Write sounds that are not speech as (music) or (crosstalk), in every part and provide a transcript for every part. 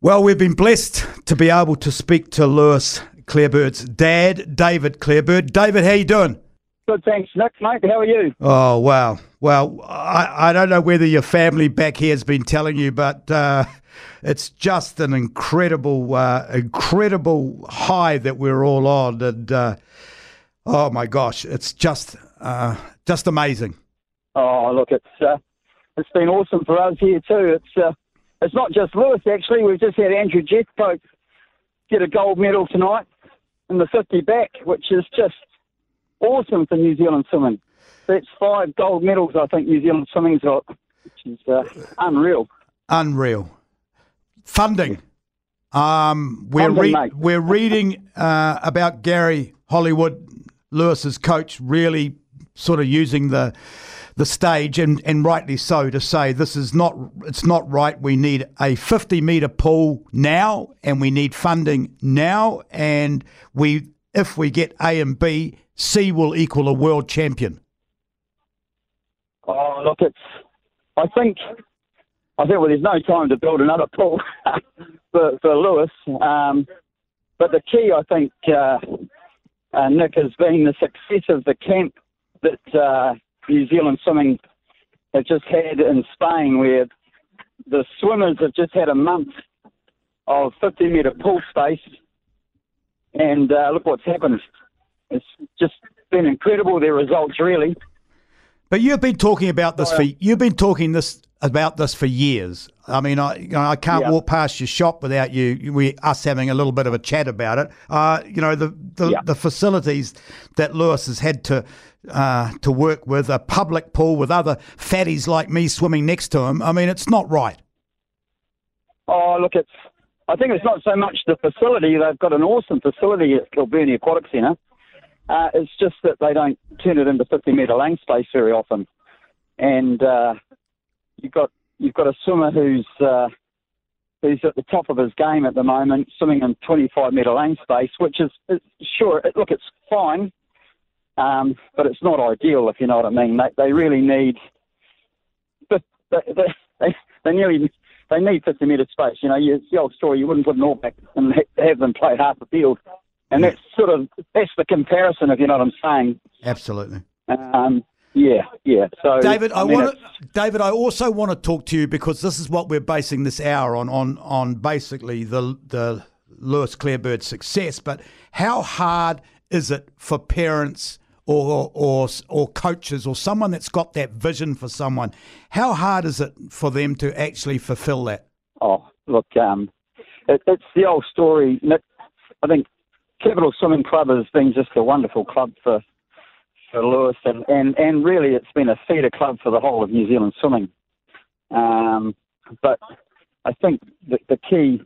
Well, we've been blessed to be able to speak to Lewis Clareburt's dad, David Clareburt. David, how you doing? Good, thanks, Nick. Mate, how are you? Oh, wow. Well, I, I don't know whether your family back here has been telling you, but uh, it's just an incredible, uh, incredible high that we're all on. And uh, oh my gosh, it's just, uh, just amazing. Oh, look, it's uh, it's been awesome for us here too. It's uh, it's not just Lewis actually. We've just had Andrew Jeffcoat get a gold medal tonight in the 50 back, which is just awesome for New Zealand swimming. That's five gold medals I think New Zealand swimming's got, which is uh, unreal. Unreal. Funding. Um, we're Funding, re- we're reading uh, about Gary Hollywood, Lewis's coach, really sort of using the the stage and, and rightly so to say this is not it's not right. We need a 50 meter pool now, and we need funding now, and we if we get A and B, C will equal a world champion. Oh, look, it's. I think. I think well, there's no time to build another pool (laughs) for for Lewis. Um, but the key, I think, uh, uh, Nick, has been the success of the camp that uh, New Zealand swimming have just had in Spain, where the swimmers have just had a month of 50 metre pool space, and uh, look what's happened. It's just been incredible. Their results, really. But you've been talking about this for you've been talking this about this for years. I mean, I you know, I can't Yeah. walk past your shop without you we us having a little bit of a chat about it. Uh, you know, the the, Yeah. the facilities that Lewis has had to uh, to work with a public pool with other fatties like me swimming next to him. I mean, it's not right. Oh, look, it's. I think it's not so much the facility. They've got an awesome facility at Kilbirnie Aquatic Centre. Uh, it's just that they don't turn it into 50 metre lane space very often. And uh, you've got you've got a swimmer who's uh, who's at the top of his game at the moment, swimming in 25 metre lane space, which is, is sure. It, look, it's fine, um, but it's not ideal if you know what I mean. They, they really need. They, they, they, they nearly they need 50 metre space. You know, you, it's the old story. You wouldn't put an All Black and ha- (laughs) have them play half the field, and that's sort of that's the comparison, if you know what I'm saying. Absolutely. Um, yeah, yeah. So David, I, mean, want to, David, I also want to talk to you because this is what we're basing this hour on, on, on basically the the Lewis Clareburt success. But how hard is it for parents or or or coaches or someone that's got that vision for someone? How hard is it for them to actually fulfil that? Oh, look, um, it, it's the old story. Nick. I think Capital Swimming Club has been just a wonderful club for for Lewis, and, and, and really it's been a feeder club for the whole of New Zealand swimming. Um, but I think the, the key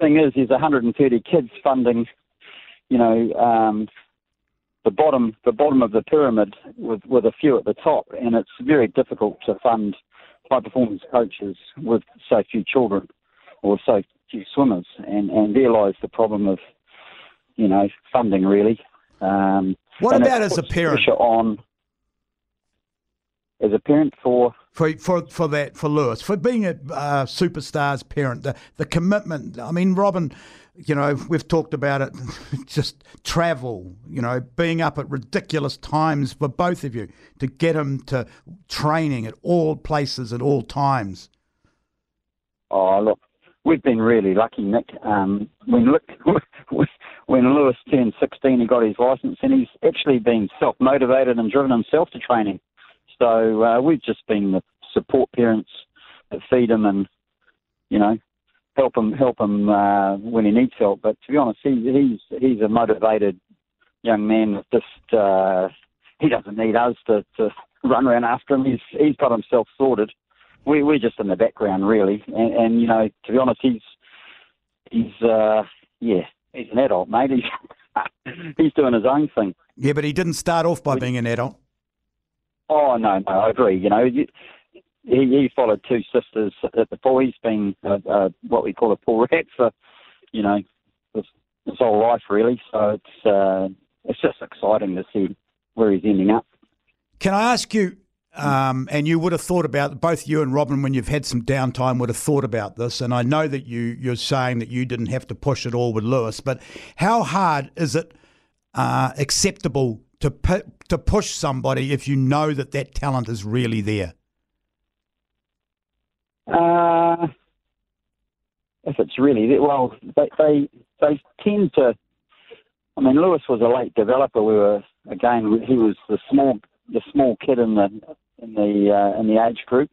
thing is there's 130 kids funding, you know, um, the bottom the bottom of the pyramid with with a few at the top, and it's very difficult to fund high performance coaches with so few children or so few swimmers, and and there lies the problem of you know funding really. Um, What and about as a parent? Pressure on as a parent for for for for that for Lewis for being a uh, superstars parent the the commitment I mean Robin you know we've talked about it (laughs) just travel you know being up at ridiculous times for both of you to get him to training at all places at all times Oh, look, we've been really lucky, Nick. Um, when look, (laughs) when Lewis turned 16, he got his license, and he's actually been self-motivated and driven himself to training. So uh, we've just been the support parents that feed him and you know help him help him uh, when he needs help. But to be honest, he, he's he's a motivated young man. Just uh, he doesn't need us to, to run around after him. He's he's got himself sorted we we're just in the background really, and, and you know, to be honest, he's he's uh, yeah, he's an adult, mate. (laughs) He's he's doing his own thing. yeah but he didn't start off by being an adult Oh no, no, I agree. You know, you- he, he followed two sisters at the pool. He's been uh, uh, what we call a pool rat for you know his, his whole life really. So it's uh, it's just exciting to see where he's ending up. Can I ask you Um, and you would have thought about both you and Robin when you've had some downtime would have thought about this. And I know that you you're saying that you didn't have to push it all with Lewis, but how hard is it uh, acceptable to pu- to push somebody if you know that that talent is really there? Uh, if it's really well, they, they they tend to. I mean, Lewis was a late developer. We were again. He was the small the small kid in the in the uh, in the age group,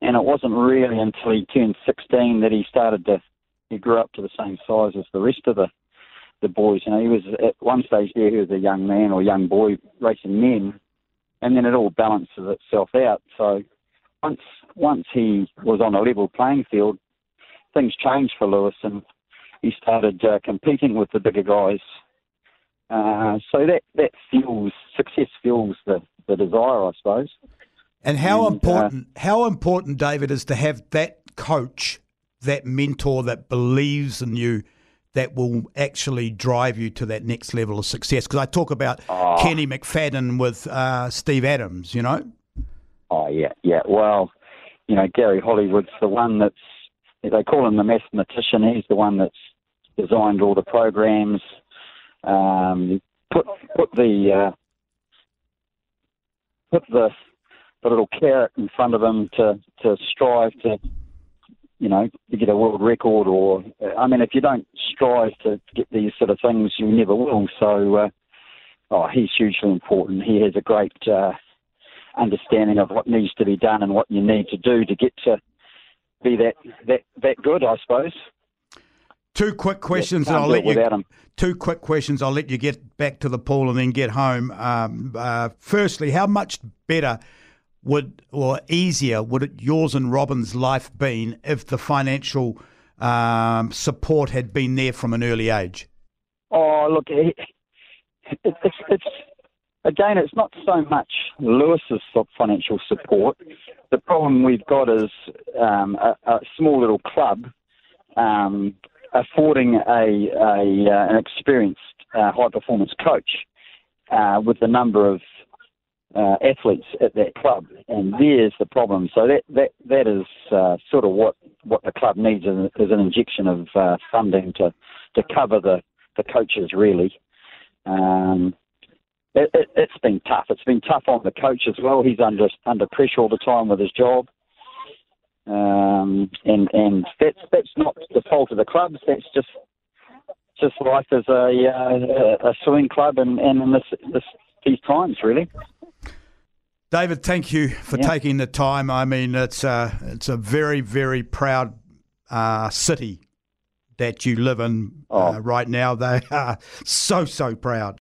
and it wasn't really until he turned 16 that he started to. He grew up to the same size as the rest of the the boys. You know, he was at one stage there. He was a young man or young boy racing men, and then it all balances itself out. So once once he was on a level playing field, things changed for Lewis, and he started uh, competing with the bigger guys. Uh, so that that fuels success fuels the, the desire, I suppose. And how and, uh, important uh, how important, David, is to have that coach, that mentor that believes in you, that will actually drive you to that next level of success. Because I talk about oh. Kenny McFadden with uh, Steve Adams, you know. Oh yeah, yeah. Well, you know, Gary Hollywood's the one that's they call him the mathematician. He's the one that's designed all the programs. Um, put put the uh, put the the little carrot in front of them to to strive to you know to get a world record or I mean if you don't strive to get these sort of things you never will so uh, oh he's hugely important he has a great uh, understanding of what needs to be done and what you need to do to get to be that that that good, I suppose. Two quick questions, yeah, and I'll let you. Him. Two quick questions. I'll let you get back to the pool and then get home. Um, uh, firstly, how much better would or easier would it, yours and Robin's life been if the financial um, support had been there from an early age? Oh, look, it, it's, it's again, it's not so much Lewis's financial support. The problem we've got is um, a, a, small little club um, affording a, a uh, an experienced uh, high performance coach uh, with the number of uh, athletes at that club, and there's the problem. So that that that is uh, sort of what what the club needs is, is an injection of uh, funding to to cover the the coaches really. Um, it, it, it's been tough. It's been tough on the coach as well. He's under under pressure all the time with his job, um, and and that's that's not the fault of the clubs. That's just just life as a uh, a swimming club and, and in this, this these times really. David, thank you for yeah. taking the time. I mean, it's a, it's a very, very proud uh, city that you live in uh, oh. right now. They are so, so proud.